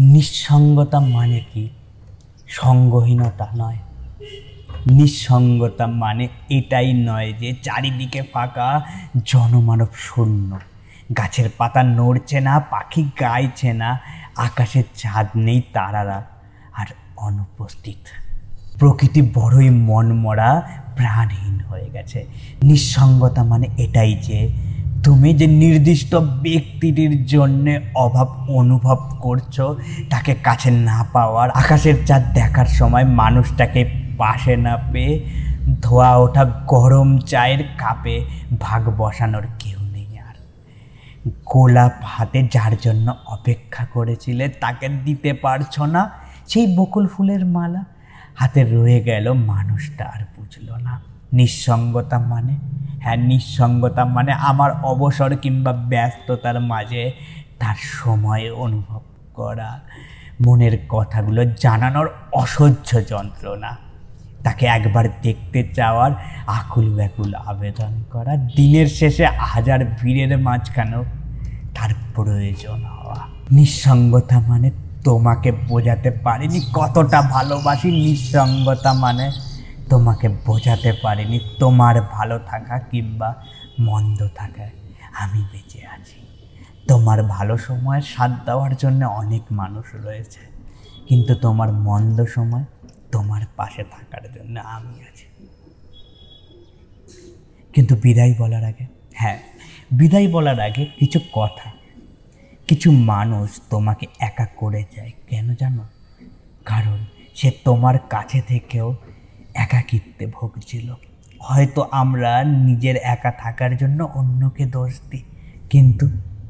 নিঃসঙ্গতা মানে কি? সঙ্গহীনতা নয়। নিঃসঙ্গতা মানে এটাই নয় যে চারিদিকে ফাঁকা জনমানব শূন্য। গাছের পাতা নড়ছে না, পাখি গাইছে না, আকাশের চাঁদ নেই তারারা, আর অনুপস্থিত। প্রকৃতি বড়ই মনমরা, প্রাণহীন হয়ে গেছে। নিঃসঙ্গতা মানে এটাই যে তুমি যে নির্দিষ্ট ব্যক্তিটির জন্য অভাব অনুভব করছ, তাকে কাছে না পাওয়ার, আকাশের চাঁদ দেখার সময় মানুষটাকে পাশে না পেয়ে ধোয়া ওঠা গরম চায়ের কাপে ভাগ বসানোর কেউ নেই আর। গোলাপ হাতে যার জন্য অপেক্ষা করেছিলে, তাকে দিতে পারছ না, সেই বকুল ফুলের মালা। হাতে রয়ে গেল মানুষটা আর বুঝলো না। নিঃসঙ্গতা মানে হ্যাঁ নিঃসঙ্গতা মানে আমার অবসর কিংবা ব্যস্ততার মাঝে তার সময় অনুভব করা। মনের কথাগুলো জানানোর অসহ্য যন্ত্রণা। তাকে একবার দেখতে চাওয়ার আকুল ব্যাকুল আবেদন করা। দিনের শেষে হাজার ভিড়ের মাঝখানেও তার প্রয়োজন হওয়া। নিঃসঙ্গতা মানে তোমাকে বোঝাতে পারিনি কতটা ভালোবাসি। নিঃসঙ্গতা মানে তোমাকে বোঝাতে পারিনি তোমার ভালো থাকা কিংবা মন্দ থাকায় আমি বেঁচে আছি। তোমার ভালো সময়ের সাথ দেওয়ার জন্য অনেক মানুষ রয়েছে। কিন্তু তোমার মন্দ সময় তোমার পাশে থাকার জন্য আমি আছি। কিন্তু বিদায় বলার আগে হ্যাঁ বিদায় বলার আগে কিছু কথা। কিছু মানুষ তোমাকে একা করে যায় কেন জানো? কারণ সে তোমার কাছে থেকেও একাকিত্বে ভুগছিল। হয়তো আমরা নিজের একা থাকার জন্য অন্যকে দোষ দিই, কিন্তু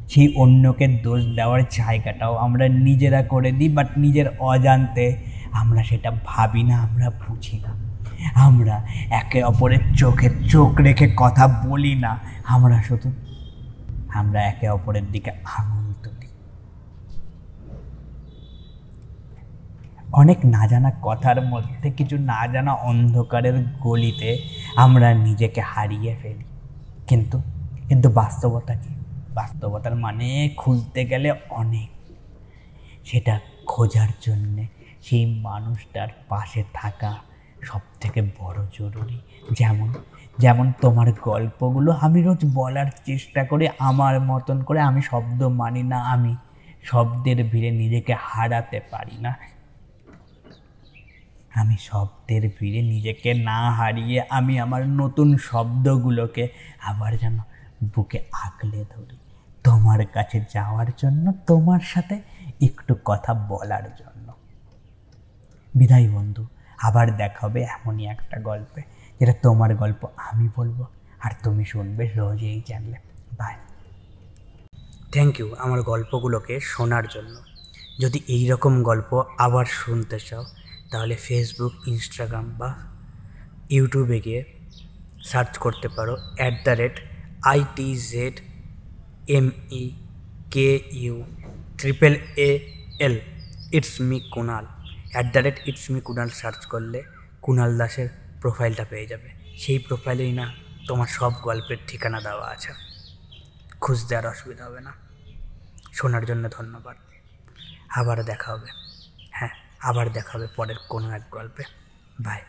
সেই অন্যকে দোষ দেওয়ার জায়গাটাও আমরা নিজেরা করে দিই বাট নিজের অজান্তে আমরা সেটা ভাবি না, আমরা বুঝি না। আমরা একে অপরের চোখে চোখ রেখে কথা বলি না, আমরা শুধু, আমরা একে অপরের দিকে আঙুল অনেক না জানা কথার মধ্যে কিছু না জানা অন্ধকারের গলিতে আমরা নিজেকে হারিয়ে ফেলি। কিন্তু কিন্তু বাস্তবতা কি? বাস্তবতার মানে খুঁজতে গেলে অনেক। সেটা খোঁজার জন্যে সেই মানুষটার পাশে থাকা সব থেকে বড় জরুরি। যেমন যেমন তোমার গল্পগুলো আমি রোজ বলার চেষ্টা করি, আমার মতন করে আমি শব্দ মানি না, আমি শব্দের ভিড়ে নিজেকে হারাতে পারি না। আমি শব্দের ভিড়ে নিজেকে না হারিয়ে আমি আমার নতুন শব্দগুলোকে আবার যেন বুকে আঁকলে ধরি। তোমার কাছে যাওয়ার জন্য, তোমার সাথে একটু কথা বলার জন্য। বিদায় বন্ধু, আবার দেখা হবে এমনই একটা গল্পে, যেটা তোমার গল্প আমি বলব আর তুমি শুনবে রোজ এই চ্যানেলে বাই থ্যাংক ইউ আমার গল্পগুলোকে শোনার জন্য। যদি এই রকম গল্প আবার শুনতে চাও তাহলে ফেসবুক ইনস্টাগ্রাম বা ইউটিউবে গিয়ে সার্চ করতে পারো। At the rate IT Z M E K U triple A L it's me Kunal at the rate it's me Kunal search করলে কুনাল দাসের প্রোফাইলটা পেয়ে যাবে। সেই প্রোফাইলেই না তোমার সব গল্পের ঠিকানা দেওয়া আছে। খুঁজতে আর অসুবিধা হবে না। শোনার জন্য ধন্যবাদ। আবার দেখা হবে। আবার দেখা হবে পরের কোনো এক গল্পে। বাই